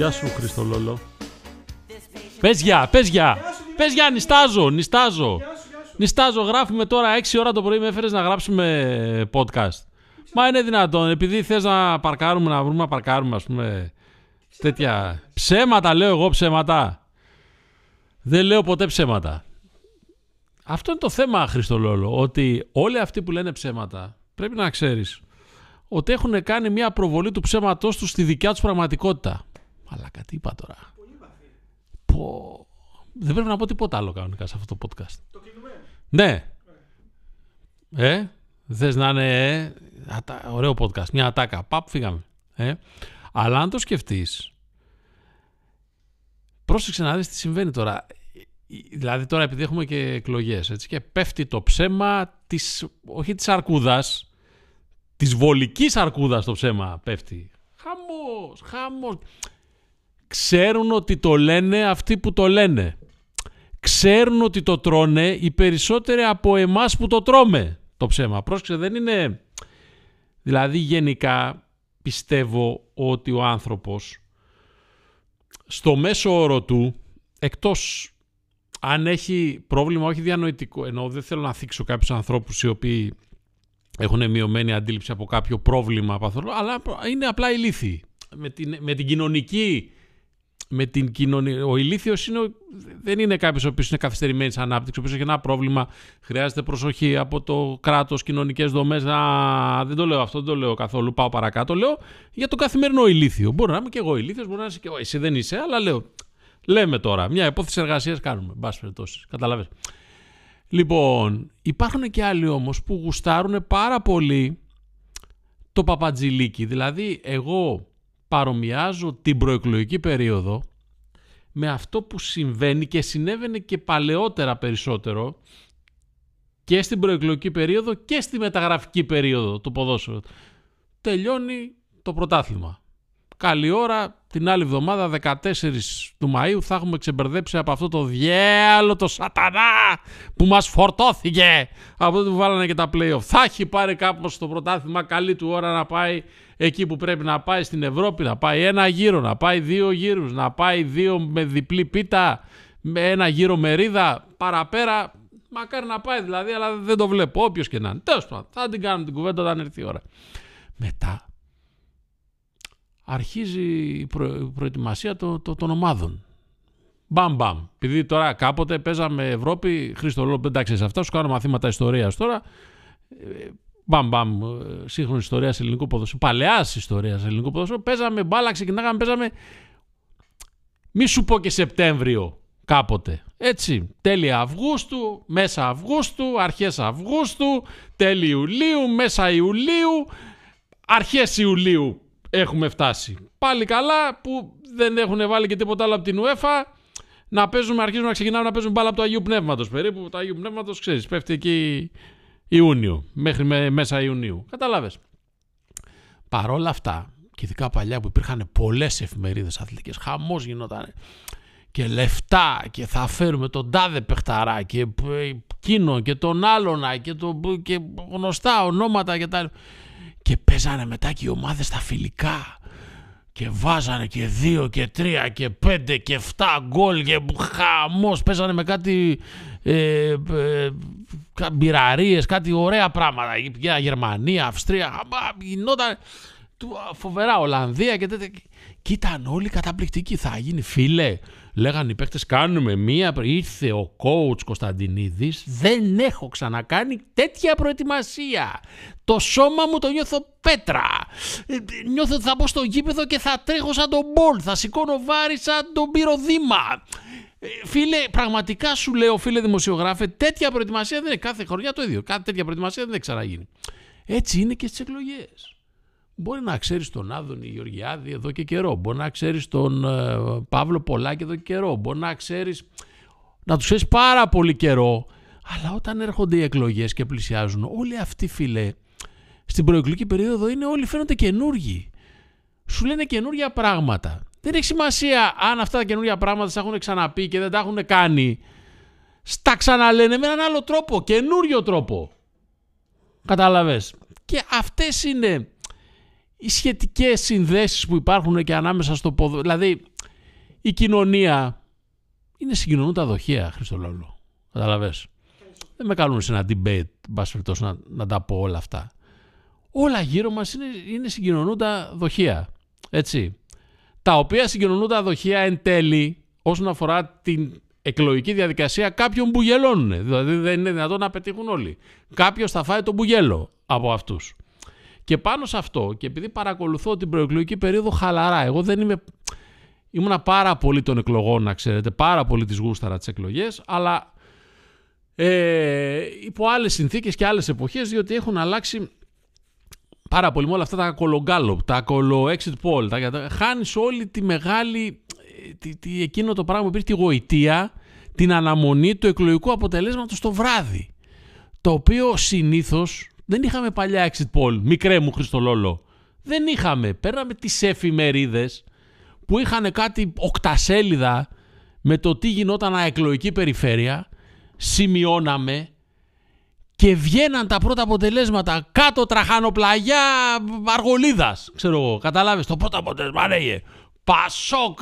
Γεια σου Χριστολόλο. Πες γεια, πες γεια. Πες γεια, νιστάζω, νιστάζω. Νιστάζω, γράφουμε τώρα 6 ώρα το πρωί με έφερες να γράψουμε podcast. Μα είναι δυνατόν, επειδή θες να παρκάρουμε, να βρούμε να παρκάρουμε, ας πούμε, τέτοια ψέματα λέω εγώ ψέματα. Δεν λέω ποτέ ψέματα. Αυτό είναι το θέμα, Χριστολόλο, ότι όλοι αυτοί που λένε ψέματα πρέπει να ξέρεις ότι έχουν κάνει μια προβολή του ψέματός τους στη δικιά τους πραγματικότητα. Μαλάκα, τι είπα τώρα; Πω. Δεν πρέπει να πω τίποτα άλλο κανονικά σε αυτό το podcast. Το Ναι. Ε, θες να είναι ε, ατα- ωραίο podcast, μια ατάκα. Παπ, φύγαμε. Ε. Αλλά αν το σκεφτείς, πρόσεξε να δεις τι συμβαίνει τώρα. Δηλαδή τώρα επειδή έχουμε και εκλογές έτσι, και πέφτει το ψέμα της, όχι της αρκούδας, της βολικής αρκούδας το ψέμα πέφτει. Χαμός, χαμός. Ξέρουν ότι το λένε αυτοί που το λένε. Ξέρουν ότι το τρώνε οι περισσότεροι από εμάς που το τρώμε το ψέμα. Πρόσεξε, δεν είναι... Δηλαδή γενικά πιστεύω ότι ο άνθρωπος στο μέσο όρο του, εκτός αν έχει πρόβλημα όχι διανοητικό, ενώ δεν θέλω να θίξω κάποιους ανθρώπους οι οποίοι έχουν μειωμένη αντίληψη από κάποιο πρόβλημα, παθολο- αλλά είναι απλά ηλίθιοι. Με την, με την κοινωνική με την κοινωνία. Ο ηλίθιος δεν είναι κάποιος ο οποίος είναι καθυστερημένης ανάπτυξη, ο οποίος έχει ένα πρόβλημα, χρειάζεται προσοχή από το κράτος, κοινωνικές δομές. Α, δεν το λέω αυτό, δεν το λέω καθόλου. Πάω παρακάτω. Λέω για το καθημερινό ηλίθιο. Μπορεί να είμαι και εγώ ηλίθιος, μπορεί να είσαι και εγώ. Εσύ δεν είσαι, αλλά λέω. Λέμε τώρα. Μια υπόθεση εργασίας κάνουμε. Μπα περιπτώσει. Καταλαβες. Λοιπόν, υπάρχουν και άλλοι όμως που γουστάρουν πάρα πολύ το παπατζηλίκι. Δηλαδή, εγώ παρομοιάζω την προεκλογική περίοδο με αυτό που συμβαίνει και συνέβαινε και παλαιότερα περισσότερο και στην προεκλογική περίοδο και στη μεταγραφική περίοδο του ποδόσφαιρο. Τελειώνει το πρωτάθλημα. Καλή ώρα, την άλλη εβδομάδα 14 του Μαΐου θα έχουμε ξεμπερδέψει από αυτό το διάλο το σατανά που μας φορτώθηκε από τότε που βάλανε και τα play-off. Θα έχει πάρει κάπως το πρωτάθλημα καλή του ώρα να πάει εκεί που πρέπει να πάει στην Ευρώπη, να πάει ένα γύρο, να πάει δύο γύρους, να πάει δύο με διπλή πίτα, με ένα γύρο μερίδα, παραπέρα. Μακάρι να πάει δηλαδή, αλλά δεν το βλέπω. Όποιος και να είναι. Τέλος πάντων, θα την κάνουμε την κουβέντα όταν έρθει η ώρα. Μετά αρχίζει η προ- προετοιμασία το- το- των ομάδων. Μπαμ μπαμ. Επειδή τώρα κάποτε παίζαμε Ευρώπη, Χρήστο Λόγο, δεν τα ξέρεις αυτά, σου κάνω μαθήματα ιστορίας τώρα. Ε, Μπαμ μπαμ, ε, σύγχρονη ιστορία σε ελληνικό ποδόσφαιρο. Παλαιάς ιστορία σε ελληνικό ποδόσφαιρο. Παίζαμε μπάλα, ξεκινάγαμε, παίζαμε. Μη σου πω και Σεπτέμβριο κάποτε. Έτσι, τέλη Αυγούστου, μέσα Αυγούστου, αρχές Αυγούστου, τέλη Ιουλίου, μέσα Ιουλίου, αρχές Ιουλίου έχουμε φτάσει. Πάλι καλά που δεν έχουν βάλει και τίποτα άλλο από την UEFA. Να παίζουμε, αρχίζουμε να ξεκινάμε να παίζουμε μπάλα από το Αγίου Πνεύματος περίπου. Το Αγίου Πνεύματος, ξέρεις, πέφτει εκεί Ιούνιο, μέχρι με, μέσα Ιουνίου. Καταλάβες. Παρόλα αυτά, και ειδικά παλιά που υπήρχαν πολλές εφημερίδες αθλητικές, χαμός γινόταν και λεφτά και θα φέρουμε τον τάδε παιχταρά και ε, εκείνο και τον άλλονα και, το, και γνωστά ονόματα και τα και παίζανε μετά και οι ομάδες στα φιλικά και βάζανε και δύο και τρία και πέντε και εφτά γκολ και χαμός παίζανε με κάτι ε, ε, κα- μπειραρίες, κάτι ωραία πράγματα. Για Γερμανία, Αυστρία χαμα, γινόταν του- φοβερά Ολλανδία και τέτοια. Και ήταν όλοι καταπληκτικοί. Θα γίνει φίλε. Λέγανε οι παίκτες κάνουμε μία ήρθε ο coach Κωνσταντινίδης. Δεν έχω ξανακάνει τέτοια προετοιμασία. Το σώμα μου το νιώθω πέτρα. Ε, νιώθω ότι θα μπω στο γήπεδο και θα τρέχω σαν τον Μπολ. Θα σηκώνω βάρη σαν τον Πύρρο Δήμα. Ε, Φίλε, πραγματικά σου λέω, φίλε δημοσιογράφε, τέτοια προετοιμασία δεν είναι κάθε χρονιά το ίδιο. Κάτι τέτοια προετοιμασία δεν έχει ξαναγίνει. Έτσι είναι και στις εκλογές. Μπορεί να ξέρεις τον Άδωνη Γεωργιάδη εδώ και καιρό. Μπορεί να ξέρεις τον ε, Παύλο Πολάκη εδώ και καιρό. Μπορεί να ξέρεις. Να τους ξέρεις πάρα πολύ καιρό. Αλλά όταν έρχονται οι εκλογές και πλησιάζουν, όλοι αυτοί φίλε, στην προεκλογική περίοδο είναι όλοι φαίνονται καινούργοι. σου λένε καινούργια πράγματα. Δεν έχει σημασία αν αυτά τα καινούργια πράγματα τα έχουν ξαναπεί και δεν τα έχουν κάνει. Στα ξαναλένε με έναν άλλο τρόπο, καινούριο τρόπο. Κατάλαβες. Και αυτές είναι οι σχετικές συνδέσεις που υπάρχουν και ανάμεσα στο ποδο... Δηλαδή, η κοινωνία είναι συγκοινωνούν τα δοχεία, Χριστολόλο. Καταλαβες. Δεν με καλούν σε ένα debate, μπας να, να τα πω όλα αυτά. Όλα γύρω μας είναι, είναι συγκοινωνούντα δοχεία. Έτσι. Τα οποία συγκοινωνούντα δοχεία εν τέλει όσον αφορά την εκλογική διαδικασία κάποιων που γελώνουν. Δηλαδή δεν είναι δυνατόν να πετύχουν όλοι. Κάποιος θα φάει τον μπουγέλο από αυτούς. Και πάνω σε αυτό, και επειδή παρακολουθώ την προεκλογική περίοδο χαλαρά, εγώ δεν είμαι. Ήμουνα πάρα πολύ των εκλογών, να ξέρετε, πάρα πολύ τις γούσταρα τις εκλογές, αλλά ε, υπό άλλες συνθήκες και άλλες εποχές, διότι έχουν αλλάξει πάρα πολύ με όλα αυτά τα κολογκάλοπ, τα κολο exit poll, τα, χάνεις όλη τη μεγάλη, τη, τη, εκείνο το πράγμα που υπήρχε τη γοητεία, την αναμονή του εκλογικού αποτελέσματος το βράδυ. Το οποίο συνήθως δεν είχαμε παλιά exit poll, μικρέ μου Χριστολόλο. Δεν είχαμε. Παίρναμε τις εφημερίδες που είχαν κάτι οκτασέλιδα με το τι γινόταν εκλογική περιφέρεια, σημειώναμε και βγαίναν τα πρώτα αποτελέσματα κάτω τραχανοπλαγιά Αργολίδας. Ξέρω εγώ, καταλάβεις το πρώτο αποτέλεσμα λέγε Πασόκ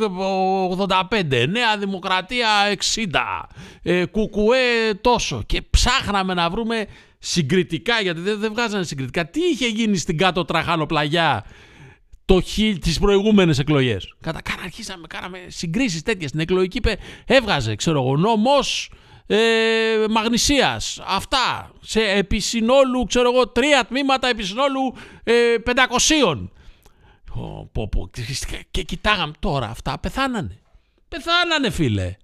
85, Νέα Δημοκρατία 60, ε, Κουκουέ τόσο και ψάχναμε να βρούμε συγκριτικά, γιατί δεν, δεν βγάζανε συγκριτικά. Τι είχε γίνει στην κάτω τραχάνω πλαγιά το χι, τις προηγούμενες εκλογές; Κατά κάνα αρχίσαμε, κάναμε συγκρίσεις τέτοιες. Στην εκλογική έβγαζε, ξέρω εγώ, νόμος ε, Μαγνησίας. Αυτά. Σε επισυνόλου, ξέρω εγώ, τρία τμήματα επισυνόλου ε, 500. πω, πω. Και κοιτάγαμε τώρα αυτά πεθάνανε. Πεθάνανε φίλε.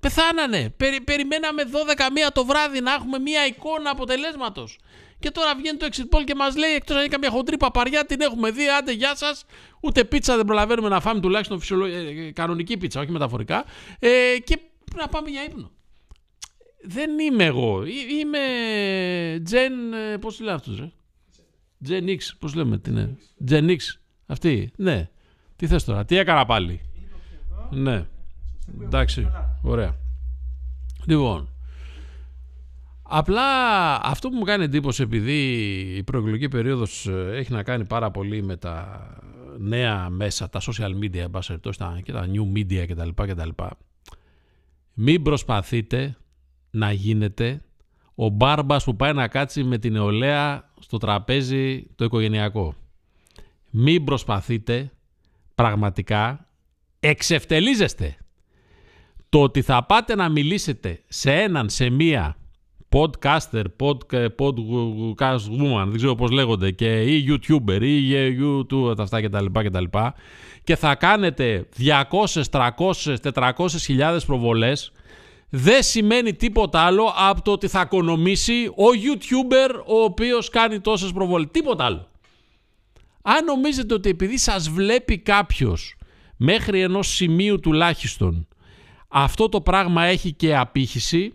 Πεθάνανε. περιμέναμε 12 μία το βράδυ να έχουμε μία εικόνα αποτελέσματος. Και τώρα βγαίνει το exit poll και μας λέει: Εκτός αν είναι καμιά χοντρή παπαριά, την έχουμε δει. Άντε, γεια σας. Ούτε πίτσα δεν προλαβαίνουμε να φάμε, τουλάχιστον φυσιολο... Ε, κανονική πίτσα, όχι μεταφορικά. Ε, και να πάμε για ύπνο. Δεν είμαι εγώ. Είμαι Gen. Ε, Πώς λέει αυτός, ρε. Gen X, πώς λέμε τι είναι; Gen X. Αυτή, ναι. Τι θες τώρα, τι έκανα πάλι; Ναι. Εντάξει, ωραία. Λοιπόν, απλά αυτό που μου κάνει εντύπωση επειδή η προεκλογική περίοδος ε, έχει να κάνει πάρα πολύ με τα νέα μέσα, τα social media, τα, και τα new media κτλ. κτλ. Μην προσπαθείτε να γίνετε ο μπάρμπας που πάει να κάτσει με την νεολαία στο τραπέζι το οικογενειακό. Μην προσπαθείτε πραγματικά εξευτελίζεστε το ότι θα πάτε να μιλήσετε σε έναν, σε μία podcaster, pod, podcast woman, δεν ξέρω πώς λέγονται, και ή youtuber ή youtube, αυτά και τα λοιπά και τα λοιπά, και θα κάνετε 200, 300, 400 χιλιάδες προβολές, δεν σημαίνει τίποτα άλλο από το ότι θα οικονομήσει ο YouTuber ο οποίος κάνει τόσες προβολές. Τίποτα άλλο. Αν νομίζετε ότι επειδή σας βλέπει κάποιος μέχρι ενός σημείου τουλάχιστον αυτό το πράγμα έχει και απήχηση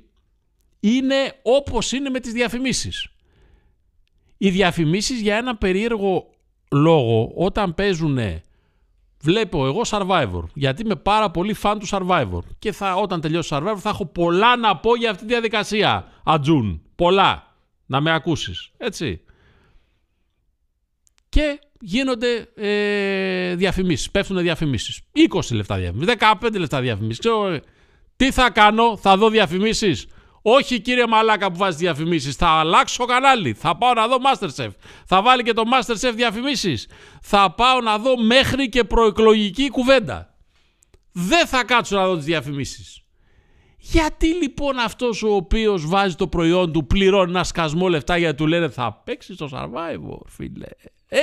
είναι όπως είναι με τις διαφημίσεις. Οι διαφημίσεις για ένα περίεργο λόγο όταν παίζουν βλέπω εγώ Survivor γιατί είμαι πάρα πολύ φαν του Survivor και θα, όταν τελειώσει Survivor θα έχω πολλά να πω για αυτή τη διαδικασία Ατζούν, πολλά να με ακούσεις, έτσι. Και γίνονται ε, διαφημίσεις, πέφτουν διαφημίσεις. 20 λεφτά διαφημίσεις, 15 λεφτά διαφημίσεις. Ξέρω, τι θα κάνω, θα δω διαφημίσεις. Όχι κύριε Μαλάκα που βάζεις διαφημίσεις, θα αλλάξω κανάλι, θα πάω να δω Masterchef. Θα βάλει και το Masterchef διαφημίσεις. Θα πάω να δω μέχρι και προεκλογική κουβέντα. Δεν θα κάτσω να δω τις διαφημίσεις. Γιατί λοιπόν αυτός ο οποίος βάζει το προϊόν του πληρώνει ένα σκασμό λεφτά γιατί του λένε θα παίξεις στο Survivor φίλε. Ε,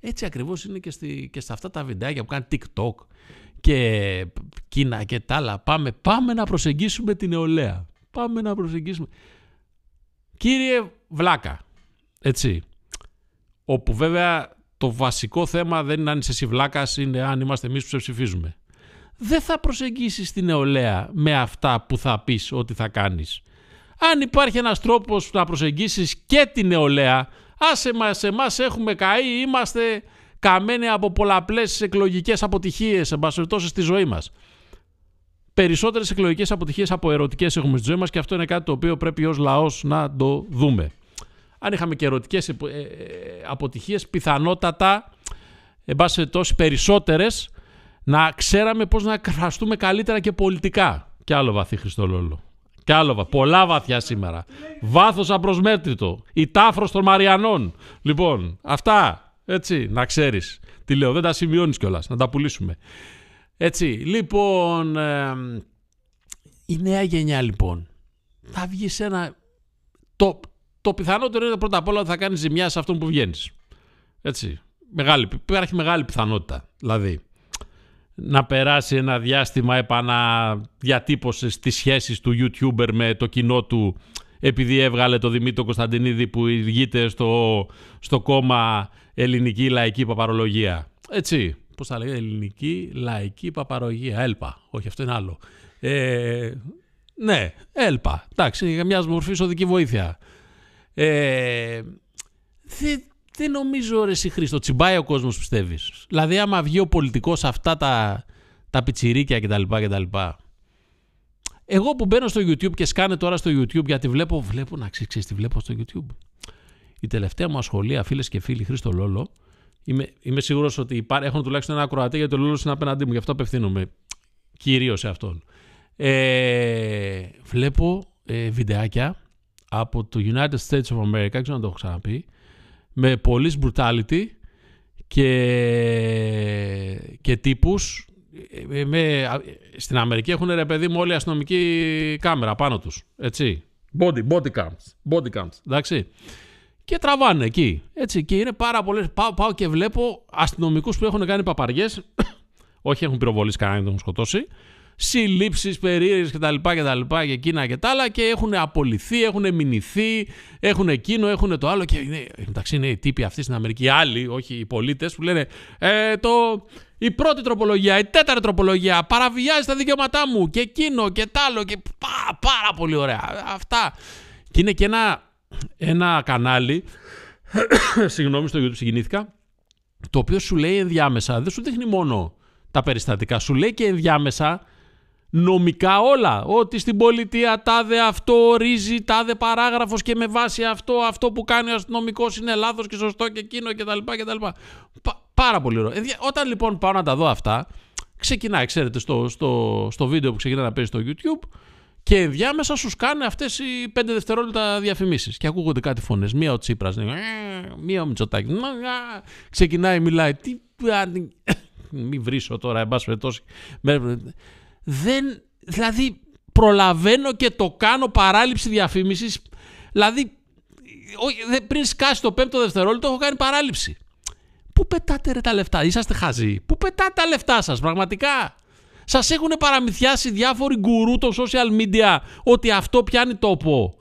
έτσι ακριβώς είναι και, στη, και στα αυτά τα βιντεάκια που κάνει TikTok και Κίνα και τα άλλα. Πάμε, πάμε να προσεγγίσουμε την νεολαία. Πάμε να προσεγγίσουμε. Κύριε Βλάκα, έτσι, όπου βέβαια το βασικό θέμα δεν είναι αν είσαι εσύ βλάκας, είναι αν είμαστε εμείς που σε ψηφίζουμε. Δεν θα προσεγγίσεις την νεολαία με αυτά που θα πεις ότι θα κάνεις. Αν υπάρχει ένας τρόπος να προσεγγίσεις και την νεολαία, άσε μας, εμάς έχουμε καεί, είμαστε καμένοι από πολλαπλές εκλογικές αποτυχίες, εν πάση περιπτώσει, στη ζωή μας. Περισσότερες εκλογικές αποτυχίες από ερωτικές έχουμε στη ζωή μας και αυτό είναι κάτι το οποίο πρέπει ως λαός να το δούμε. Αν είχαμε και ερωτικές επο- ε, ε, αποτυχίες, πιθανότατα, εν πάση περιπτώσει, περισσότερες, να ξέραμε πώς να εκφραστούμε καλύτερα και πολιτικά. Και άλλο βαθύ Χριστολόλο. Και άλλο βαθύ. Πολλά βαθιά σήμερα. Βάθος απροσμέτρητο. Η τάφρος των Μαριανών. Λοιπόν, αυτά. Έτσι, να ξέρεις. Τι λέω, δεν τα σημειώνεις κιόλας. Να τα πουλήσουμε. Έτσι, λοιπόν, εμ, η νέα γενιά λοιπόν θα βγει σε ένα... Το, το πιθανότερο είναι πρώτα απ' όλα ότι θα κάνει ζημιά σε αυτόν που βγαίνεις. Έτσι, μεγάλη, υπάρχει μεγάλη πιθανότητα. Δηλαδή, να περάσει ένα διάστημα επαναδιατύπωσης της σχέσης του YouTuber με το κοινό του επειδή έβγαλε το Δημήτρη Κωνσταντινίδη που ηγείται στο, στο κόμμα Ελληνική Λαϊκή Παπαρολογία. Έτσι, πώς θα λέγεται, Ελληνική Λαϊκή Παπαρολογία, ΕΛΠΑ. Όχι, αυτό είναι άλλο. Ε, ναι, ΕΛΠΑ. Εντάξει, είναι μιας μορφής οδική βοήθεια. Ε, δεν, δεν νομίζω ρε εσύ Χρήστο, τσιμπάει ο κόσμος πιστεύεις. Δηλαδή άμα βγει ο πολιτικός αυτά τα, τα πιτσιρίκια κτλ. κτλ. Εγώ που μπαίνω στο YouTube και σκάνε τώρα στο YouTube γιατί βλέπω, βλέπω να ξέρεις, ξέρεις τι βλέπω στο YouTube. Η τελευταία μου ασχολία, φίλες και φίλοι, Χρήστο Λόλο, είμαι, είμαι σίγουρος ότι υπά, έχουν τουλάχιστον ένα ακροατή γιατί ο Λόλος είναι απέναντί μου, γι' αυτό απευθύνομαι κυρίως σε αυτόν. Ε, βλέπω ε, βιντεάκια από το United States of America, δεν ξέρω αν το έχω ξαναπεί, με police brutality και, και τύπους ε, με, στην Αμερική έχουν ρε παιδί μου όλη η αστυνομική κάμερα πάνω τους, έτσι. Body, body cams, body cams, εντάξει. Και τραβάνε εκεί, έτσι. Και είναι πάρα πολλές, πάω, πάω και βλέπω αστυνομικούς που έχουν κάνει παπαριές, όχι έχουν πυροβολήσει κανέναν να τον σκοτώσει, συλλήψεις περίεργες κτλ. κτλ. και εκείνα και τα άλλα και έχουν απολυθεί, έχουν μηνυθεί, έχουν εκείνο, έχουν το άλλο. Και είναι, μεταξύ είναι οι τύποι αυτοί στην Αμερική, οι άλλοι, όχι οι πολίτες, που λένε ε, το, η πρώτη τροπολογία, η τέταρτη τροπολογία παραβιάζει τα δικαιώματά μου και εκείνο και τ' άλλο. Και πάρα, πάρα πολύ ωραία. Αυτά. Και είναι και ένα, ένα κανάλι, συγγνώμη, στο YouTube συγκινήθηκα, το οποίο σου λέει ενδιάμεσα, δεν σου δείχνει μόνο τα περιστατικά, σου λέει και ενδιάμεσα νομικά όλα. Ότι στην πολιτεία τάδε αυτό ορίζει, τάδε παράγραφος και με βάση αυτό, αυτό που κάνει ο αστυνομικός είναι λάθος και σωστό και εκείνο κτλ. κτλ. Πα, πάρα πολύ ωραίο. Ενδια- Όταν λοιπόν πάω να τα δω αυτά, ξεκινάει, ξέρετε, στο, στο, στο βίντεο που ξεκινάει να παίζει στο YouTube και ενδιάμεσα σου σκάνε αυτές οι 5 δευτερόλεπτα διαφημίσεις και ακούγονται κάτι φωνές. Μία ο Τσίπρας, λέει, «Ε, μία ο Μητσοτάκης, «Μα, α». ξεκινάει, μιλάει, τι, α, μην βρίσω τώρα, εν πάση περιπτώσει. Με- Δεν, δηλαδή, προλαβαίνω και το κάνω παράληψη διαφήμισης, δηλαδή, όχι, δεν- πριν σκάσει το πέμπτο δευτερόλεπτο έχω κάνει παράληψη. Πού πετάτε ρε τα λεφτά, είσαστε χαζοί. Πού πετάτε τα λεφτά σας, πραγματικά; Σας έχουν παραμυθιάσει διάφοροι γκουρού των social media ότι αυτό πιάνει τόπο.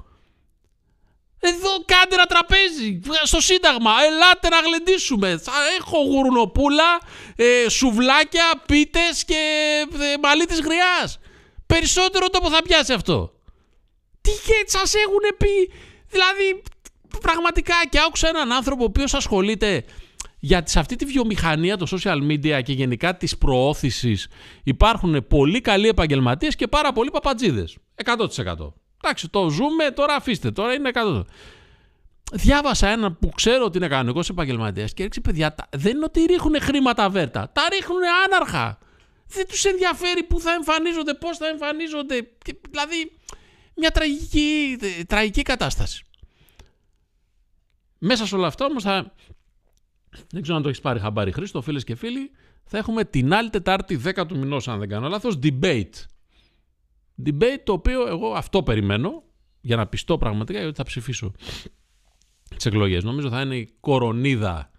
Εδώ κάντε ένα τραπέζι στο Σύνταγμα. Ελάτε να γλεντήσουμε. Θα έχω γουρνοπούλα, ε, σουβλάκια, πίτες και ε, μαλλί της γριάς. Περισσότερο τόπο θα πιάσει αυτό. Τι και σας έχουν πει. Δηλαδή, πραγματικά και άκουσα έναν άνθρωπο ο οποίος ασχολείται γιατί σε αυτή τη βιομηχανία των social media και γενικά της προώθησης υπάρχουν πολύ καλοί επαγγελματίες και πάρα πολλοί παπατζίδες. 100%. Εντάξει, το ζούμε, τώρα αφήστε, τώρα είναι 100%. Διάβασα έναν που ξέρω ότι είναι κανονικός επαγγελματίας και έριξε παιδιά, τα- δεν είναι ότι ρίχνουν χρήματα βέρτα. Τα ρίχνουν άναρχα. Δεν τους ενδιαφέρει πού θα εμφανίζονται, πώς θα εμφανίζονται. Και, δηλαδή, μια τραγική, τραγική κατάσταση. Μέσα σε όλα αυτά όμως θα. Δεν ξέρω αν το έχεις πάρει χαμπάρι Χρήστο, φίλες και φίλοι. Θα έχουμε την άλλη Τετάρτη 10 του μηνός, αν δεν κάνω λάθος, debate. Debate το οποίο εγώ αυτό περιμένω για να πιστώ πραγματικά ότι θα ψηφίσω τις εκλογές. Νομίζω θα είναι η κορονίδα.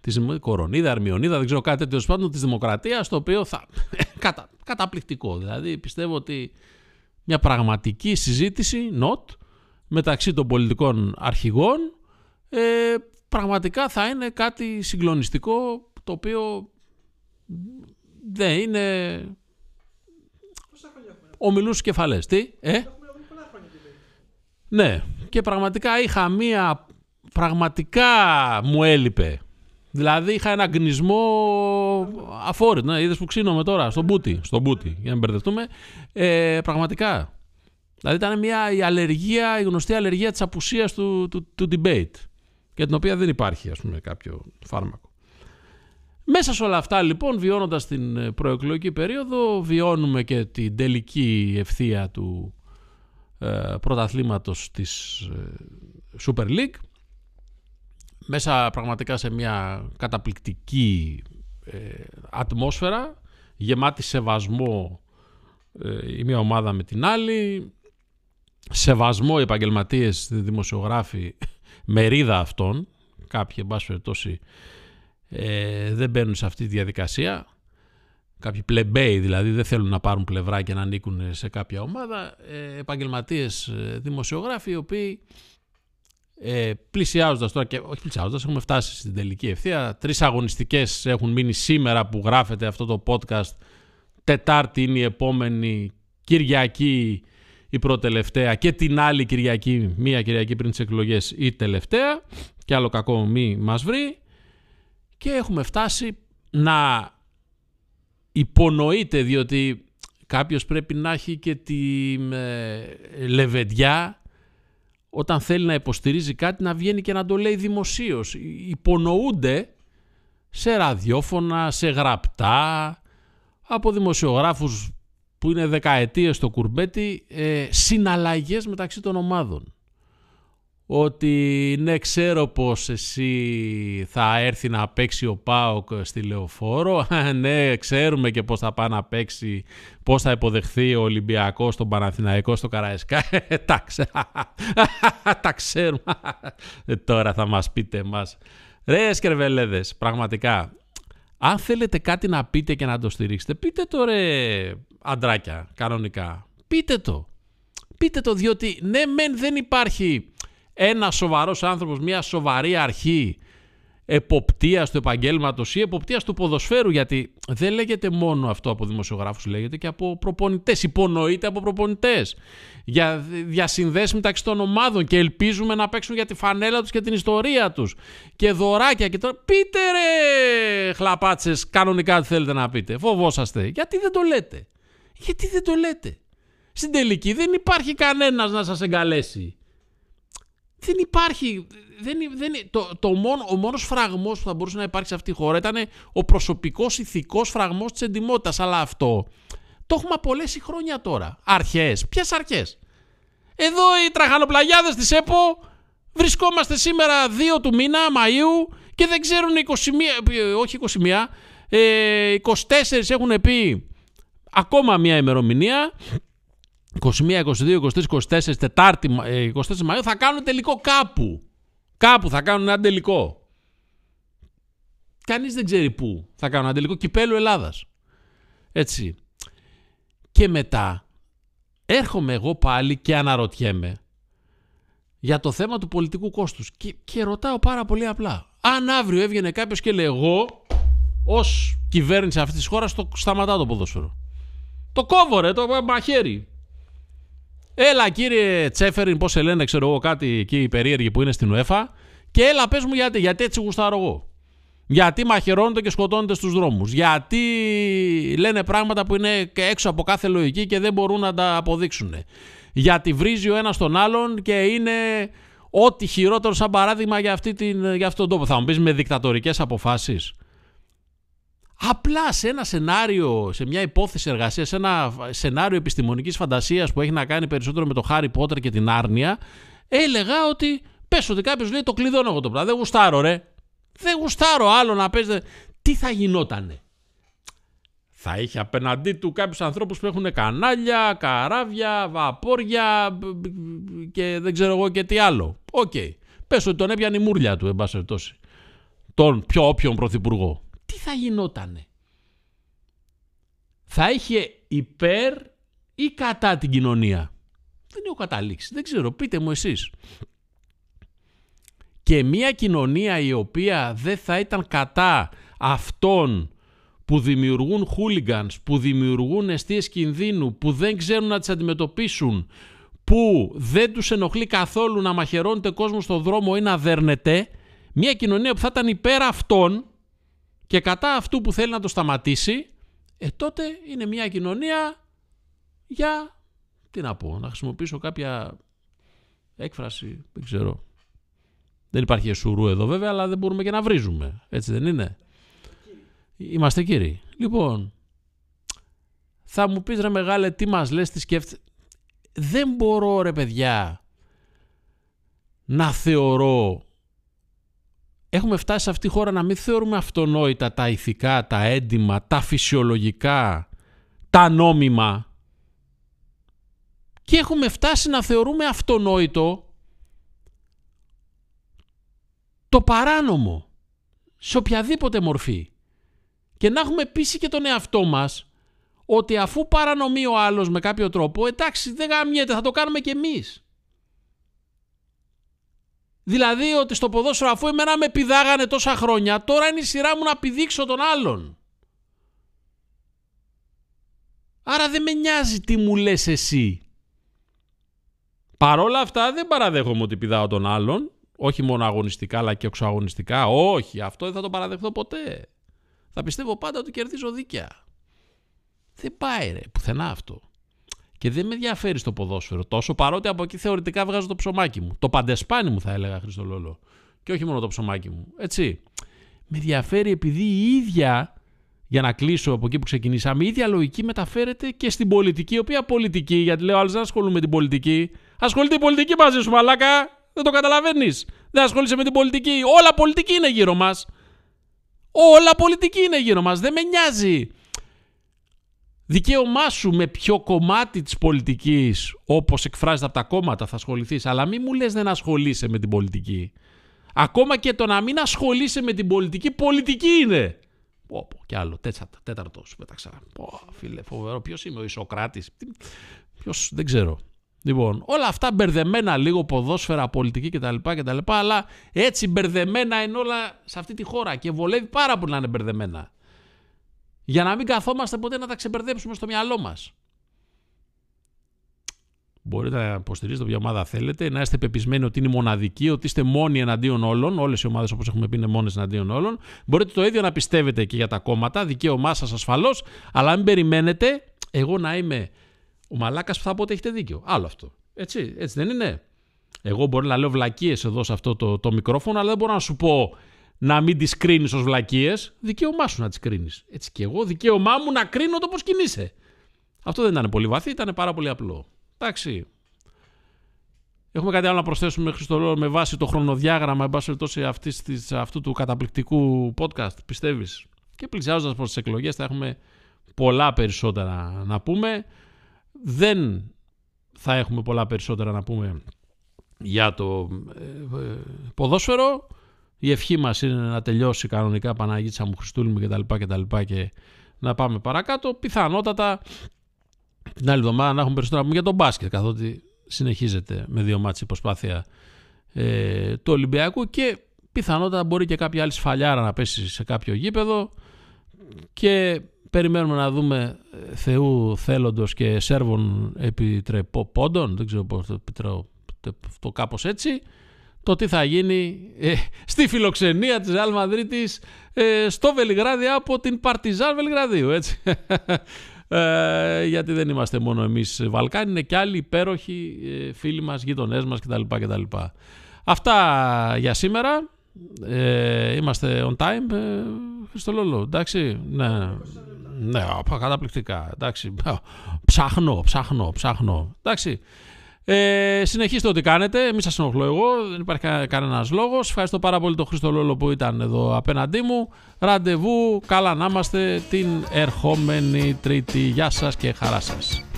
Της, κορονίδα, αρμιονίδα, δεν ξέρω κάτι τέτοιος τέλο πάντων της δημοκρατίας, το οποίο θα. Κατα, καταπληκτικό. Δηλαδή πιστεύω ότι μια πραγματική συζήτηση, not, μεταξύ των πολιτικών αρχηγών, ε, πραγματικά θα είναι κάτι συγκλονιστικό το οποίο δεν είναι ομιλούς κεφαλές. Τι, ε; Ναι, και πραγματικά είχα μία, πραγματικά μου έλειπε Δηλαδή είχα ένα γκνισμό αφόρητο. Ναι, είδες που ξύνομαι τώρα, στον μπούτι, στον μπούτι, για να μην μπερδευτούμε. Ε, πραγματικά. Δηλαδή ήταν μια η αλλεργία, η γνωστή αλλεργία της απουσίας του, του, του debate για την οποία δεν υπάρχει ας πούμε κάποιο φάρμακο. Μέσα σε όλα αυτά λοιπόν βιώνοντας την ε, προεκλογική περίοδο βιώνουμε και την τελική ευθεία του ε, πρωταθλήματος της ε, Super League. Μέσα πραγματικά σε μια καταπληκτική ε, ατμόσφαιρα γεμάτη σεβασμό ε, η μία ομάδα με την άλλη σεβασμό οι επαγγελματίες δημοσιογράφοι μερίδα αυτών. Κάποιοι εν πάση περιπτώσει ε, δεν μπαίνουν σε αυτή τη διαδικασία κάποιοι πλεμπέοι δηλαδή δεν θέλουν να πάρουν πλευρά και να ανήκουν σε κάποια ομάδα ε, επαγγελματίες ε, δημοσιογράφοι οι οποίοι ε, πλησιάζοντας τώρα και όχι πλησιάζοντας, έχουμε φτάσει στην τελική ευθεία. Τρεις αγωνιστικές έχουν μείνει σήμερα που γράφεται αυτό το podcast. Τετάρτη είναι η επόμενη, Κυριακή η προτελευταία και την άλλη Κυριακή, μία Κυριακή πριν τις εκλογές η τελευταία. Και άλλο κακό μη μας βρει. Και έχουμε φτάσει να υπονοείται διότι κάποιος πρέπει να έχει και τη ε, λεβεντιά όταν θέλει να υποστηρίζει κάτι να βγαίνει και να το λέει δημοσίως. Υπονοούνται σε ραδιόφωνα, σε γραπτά, από δημοσιογράφους που είναι δεκαετίες στο κουρμπέτι, ε, συναλλαγές μεταξύ των ομάδων ότι ναι ξέρω πως εσύ θα έρθει να παίξει ο Πάοκ στη Λεωφόρο, ναι ξέρουμε και πως θα πάει να παίξει, πως θα υποδεχθεί ο Ολυμπιακός στον Παναθηναϊκό στο Καραϊσκά, τα ξέρουμε, ε, τώρα θα μας πείτε μας. Ρε σκερβελέδες, πραγματικά, αν θέλετε κάτι να πείτε και να το στηρίξετε, πείτε το ρε αντράκια κανονικά, πείτε το. Πείτε το διότι ναι μεν δεν υπάρχει ένας σοβαρός άνθρωπος, μια σοβαρή αρχή εποπτείας του επαγγέλματος ή εποπτείας του ποδοσφαίρου, γιατί δεν λέγεται μόνο αυτό από δημοσιογράφους, λέγεται και από προπονητές. Υπονοείται από προπονητές. Για διασυνδέσεις μεταξύ των ομάδων και ελπίζουμε να παίξουν για τη φανέλα τους και την ιστορία τους. Και δωράκια και τώρα. Πείτε ρε χλαπάτσες, κανονικά τι θέλετε να πείτε. Φοβόσαστε. Γιατί δεν το λέτε. Γιατί δεν το λέτε. Στην τελική δεν υπάρχει κανένας να σας εγκαλέσει δεν υπάρχει. Δεν, δεν, το, το μόνο, ο μόνος φραγμός που θα μπορούσε να υπάρξει σε αυτή τη χώρα ήταν ο προσωπικός ηθικός φραγμός της εντιμότητας. Αλλά αυτό το έχουμε απολέσει χρόνια τώρα. Αρχές. Ποιες αρχές; Εδώ οι τραχανοπλαγιάδες της ΕΠΟ βρισκόμαστε σήμερα 2 του μήνα Μαΐου και δεν ξέρουν 21, όχι 21, ε, 24 έχουν πει ακόμα μια ημερομηνία 21, 22, 23, 24, Τετάρτη, 24 Μαΐου θα κάνουν τελικό κάπου. Κάπου θα κάνουν ένα τελικό. Κανείς δεν ξέρει πού θα κάνουν ένα τελικό. Κυπέλου Ελλάδας. Έτσι. Και μετά έρχομαι εγώ πάλι και αναρωτιέμαι για το θέμα του πολιτικού κόστους. Και, και ρωτάω πάρα πολύ απλά. Αν αύριο έβγαινε κάποιος και λέει εγώ ως κυβέρνηση αυτής της χώρας το σταματάω το ποδόσφαιρο. Το κόβω ρε, το μαχαίρι. Έλα κύριε Τσέφεριν, πώς σε λένε, ξέρω εγώ κάτι εκεί περίεργοι που είναι στην UEFA και έλα πες μου γιατί, γιατί έτσι γουστάρω εγώ. Γιατί μαχαιρώνονται και σκοτώνονται στους δρόμους. Γιατί λένε πράγματα που είναι έξω από κάθε λογική και δεν μπορούν να τα αποδείξουν. Γιατί βρίζει ο ένας τον άλλον και είναι ό,τι χειρότερο σαν παράδειγμα για, αυτή την, για αυτόν τον τόπο. Θα μου πεις με δικτατορικές αποφάσεις. Απλά σε ένα σενάριο, σε μια υπόθεση εργασίας, σε ένα σενάριο επιστημονικής φαντασίας που έχει να κάνει περισσότερο με το Χάρι Πότερ και την άρνια, έλεγα ότι πες ότι κάποιος λέει το κλειδώνω εγώ το πράγμα. Δεν γουστάρω ρε. Δεν γουστάρω άλλο να παίζετε. Τι θα γινότανε; Θα είχε απέναντί του κάποιους ανθρώπους που έχουν κανάλια, καράβια, βαπόρια και δεν ξέρω εγώ και τι άλλο. OK. Okay. Πες ότι τον έπιανε η μούρλια του, εν πάση Τον πιο όποιον πρωθυπουργό τι θα γινότανε; Θα είχε υπέρ ή κατά την κοινωνία; Δεν έχω καταλήξει. Δεν ξέρω. Πείτε μου εσείς. Και μια κοινωνία η οποία δεν θα ήταν κατά αυτών που δημιουργούν χούλιγκανς, που δημιουργούν αιστείες κινδύνου, που δεν ξέρουν να τις αντιμετωπίσουν, που δεν τους ενοχλεί καθόλου να μαχαιρώνεται κόσμος στο δρόμο ή να δέρνεται, Μια κοινωνία που θα ήταν υπέρ αυτών και κατά αυτού που θέλει να το σταματήσει, ε, τότε είναι μια κοινωνία για, τι να πω, να χρησιμοποιήσω κάποια έκφραση, δεν ξέρω. Δεν υπάρχει εσουρού εδώ βέβαια, αλλά δεν μπορούμε και να βρίζουμε. Έτσι δεν είναι; Είμαστε κύριοι. Λοιπόν, θα μου πεις ρε μεγάλε τι μας λες, τι σκέφτεσαι; Δεν μπορώ ρε παιδιά να θεωρώ έχουμε φτάσει σε αυτή τη χώρα να μην θεωρούμε αυτονόητα τα ηθικά, τα έντιμα, τα φυσιολογικά, τα νόμιμα και έχουμε φτάσει να θεωρούμε αυτονόητο το παράνομο σε οποιαδήποτε μορφή και να έχουμε πείσει και τον εαυτό μας ότι αφού παρανομεί ο άλλος με κάποιο τρόπο εντάξει δεν γαμιέται θα το κάνουμε και εμείς. Δηλαδή ότι στο ποδόσφαιρο αφού εμένα με πηδάγανε τόσα χρόνια τώρα είναι η σειρά μου να πηδήξω τον άλλον. Άρα δεν με νοιάζει τι μου λες εσύ. Παρόλα αυτά δεν παραδέχομαι ότι πηδάω τον άλλον. Όχι μόνο αγωνιστικά αλλά και εξωαγωνιστικά. Όχι, αυτό δεν θα το παραδεχθώ ποτέ. Θα πιστεύω πάντα ότι κερδίζω δίκαια. Δεν πάει ρε, πουθενά αυτό. Και δεν με ενδιαφέρει στο ποδόσφαιρο τόσο παρότι από εκεί θεωρητικά βγάζω το ψωμάκι μου. Το παντεσπάνι μου θα έλεγα Χριστολόλο. Και όχι μόνο το ψωμάκι μου. Έτσι. Με ενδιαφέρει επειδή η ίδια, για να κλείσω από εκεί που ξεκινήσαμε, η ίδια λογική μεταφέρεται και στην πολιτική. Η οποία πολιτική, γιατί λέω άλλος δεν ασχολούμαι με την πολιτική. Ασχολείται η πολιτική μαζί σου, μαλάκα. Δεν το καταλαβαίνεις. Δεν ασχολείσαι με την πολιτική. Όλα πολιτική είναι γύρω μας. Όλα πολιτική είναι γύρω μας. Δεν με νοιάζει Δικαίωμά σου με ποιο κομμάτι της πολιτικής, όπως εκφράζεται από τα κόμματα, θα ασχοληθείς. Αλλά μην μου λες δεν ασχολείσαι με την πολιτική. Ακόμα και το να μην ασχολείσαι με την πολιτική, πολιτική είναι. Πω, πω, κι άλλο, τέταρτος, τέταρτο σου πέταξα. Πω, φίλε, φοβερό. Ποιος είμαι ο Ισοκράτης; Ποιος, δεν ξέρω. Λοιπόν, όλα αυτά μπερδεμένα λίγο ποδόσφαιρα, πολιτική κτλ. κτλ αλλά έτσι μπερδεμένα είναι όλα σε αυτή τη χώρα και βολεύει πάρα πολύ να είναι μπερδεμένα για να μην καθόμαστε ποτέ να τα ξεπερδέψουμε στο μυαλό μας. Μπορείτε να υποστηρίζετε όποια ομάδα θέλετε, να είστε πεπισμένοι ότι είναι μοναδική, ότι είστε μόνοι εναντίον όλων. Όλες οι ομάδες, όπως έχουμε πει, είναι μόνες εναντίον όλων. Μπορείτε το ίδιο να πιστεύετε και για τα κόμματα, δικαίωμά σας ασφαλώς, αλλά μην περιμένετε εγώ να είμαι ο μαλάκας που θα πω ότι έχετε δίκιο. Άλλο αυτό. Έτσι, έτσι δεν είναι. Εγώ μπορεί να λέω βλακίες εδώ σε αυτό το, το μικρόφωνο, αλλά δεν μπορώ να σου πω να μην τις κρίνεις ως βλακίες, δικαίωμά σου να τις κρίνεις. Έτσι και εγώ, δικαίωμά μου να κρίνω το πώς κινείσαι. Αυτό δεν ήταν πολύ βαθύ, ήταν πάρα πολύ απλό. Εντάξει. Έχουμε κάτι άλλο να προσθέσουμε Χριστολό με βάση το χρονοδιάγραμμα εν πάση αυτού του καταπληκτικού podcast, πιστεύεις; Και πλησιάζοντας προς τις εκλογές θα έχουμε πολλά περισσότερα να πούμε. Δεν θα έχουμε πολλά περισσότερα να πούμε για το ε, ε, ποδόσφαιρο. Η ευχή μας είναι να τελειώσει κανονικά Παναγίτσα μου Χριστούλη μου κτλ. Και, και να πάμε παρακάτω. Πιθανότατα την άλλη εβδομάδα να έχουμε περισσότερα για τον μπάσκετ καθότι συνεχίζεται με δύο μάτς η προσπάθεια ε, του Ολυμπιακού και πιθανότατα μπορεί και κάποια άλλη σφαλιάρα να πέσει σε κάποιο γήπεδο και περιμένουμε να δούμε ε, Θεού θέλοντος και Σέρβων επιτρεπόντων δεν ξέρω πώς το, το κάπως έτσι το τι θα γίνει ε, στη φιλοξενία της Real Μαδρίτης ε, στο Βελιγράδι από την Παρτιζάν Βελιγραδίου έτσι. Ε, γιατί δεν είμαστε μόνο εμείς Βαλκάνοι είναι και άλλοι υπέροχοι ε, φίλοι μας, γείτονές μας κτλ. κτλ. Αυτά για σήμερα ε, είμαστε on time ε, Χριστολόλο εντάξει ναι, ναι καταπληκτικά εντάξει ψάχνω ψάχνω ψάχνω εντάξει ε, συνεχίστε ό,τι κάνετε. Μην σας ενοχλώ εγώ. Δεν υπάρχει κα, κανένας λόγος. Ευχαριστώ πάρα πολύ τον Χρήστο Λόλο που ήταν εδώ απέναντί μου. Ραντεβού. Καλά να είμαστε την ερχόμενη Τρίτη. Γεια σας και χαρά σας.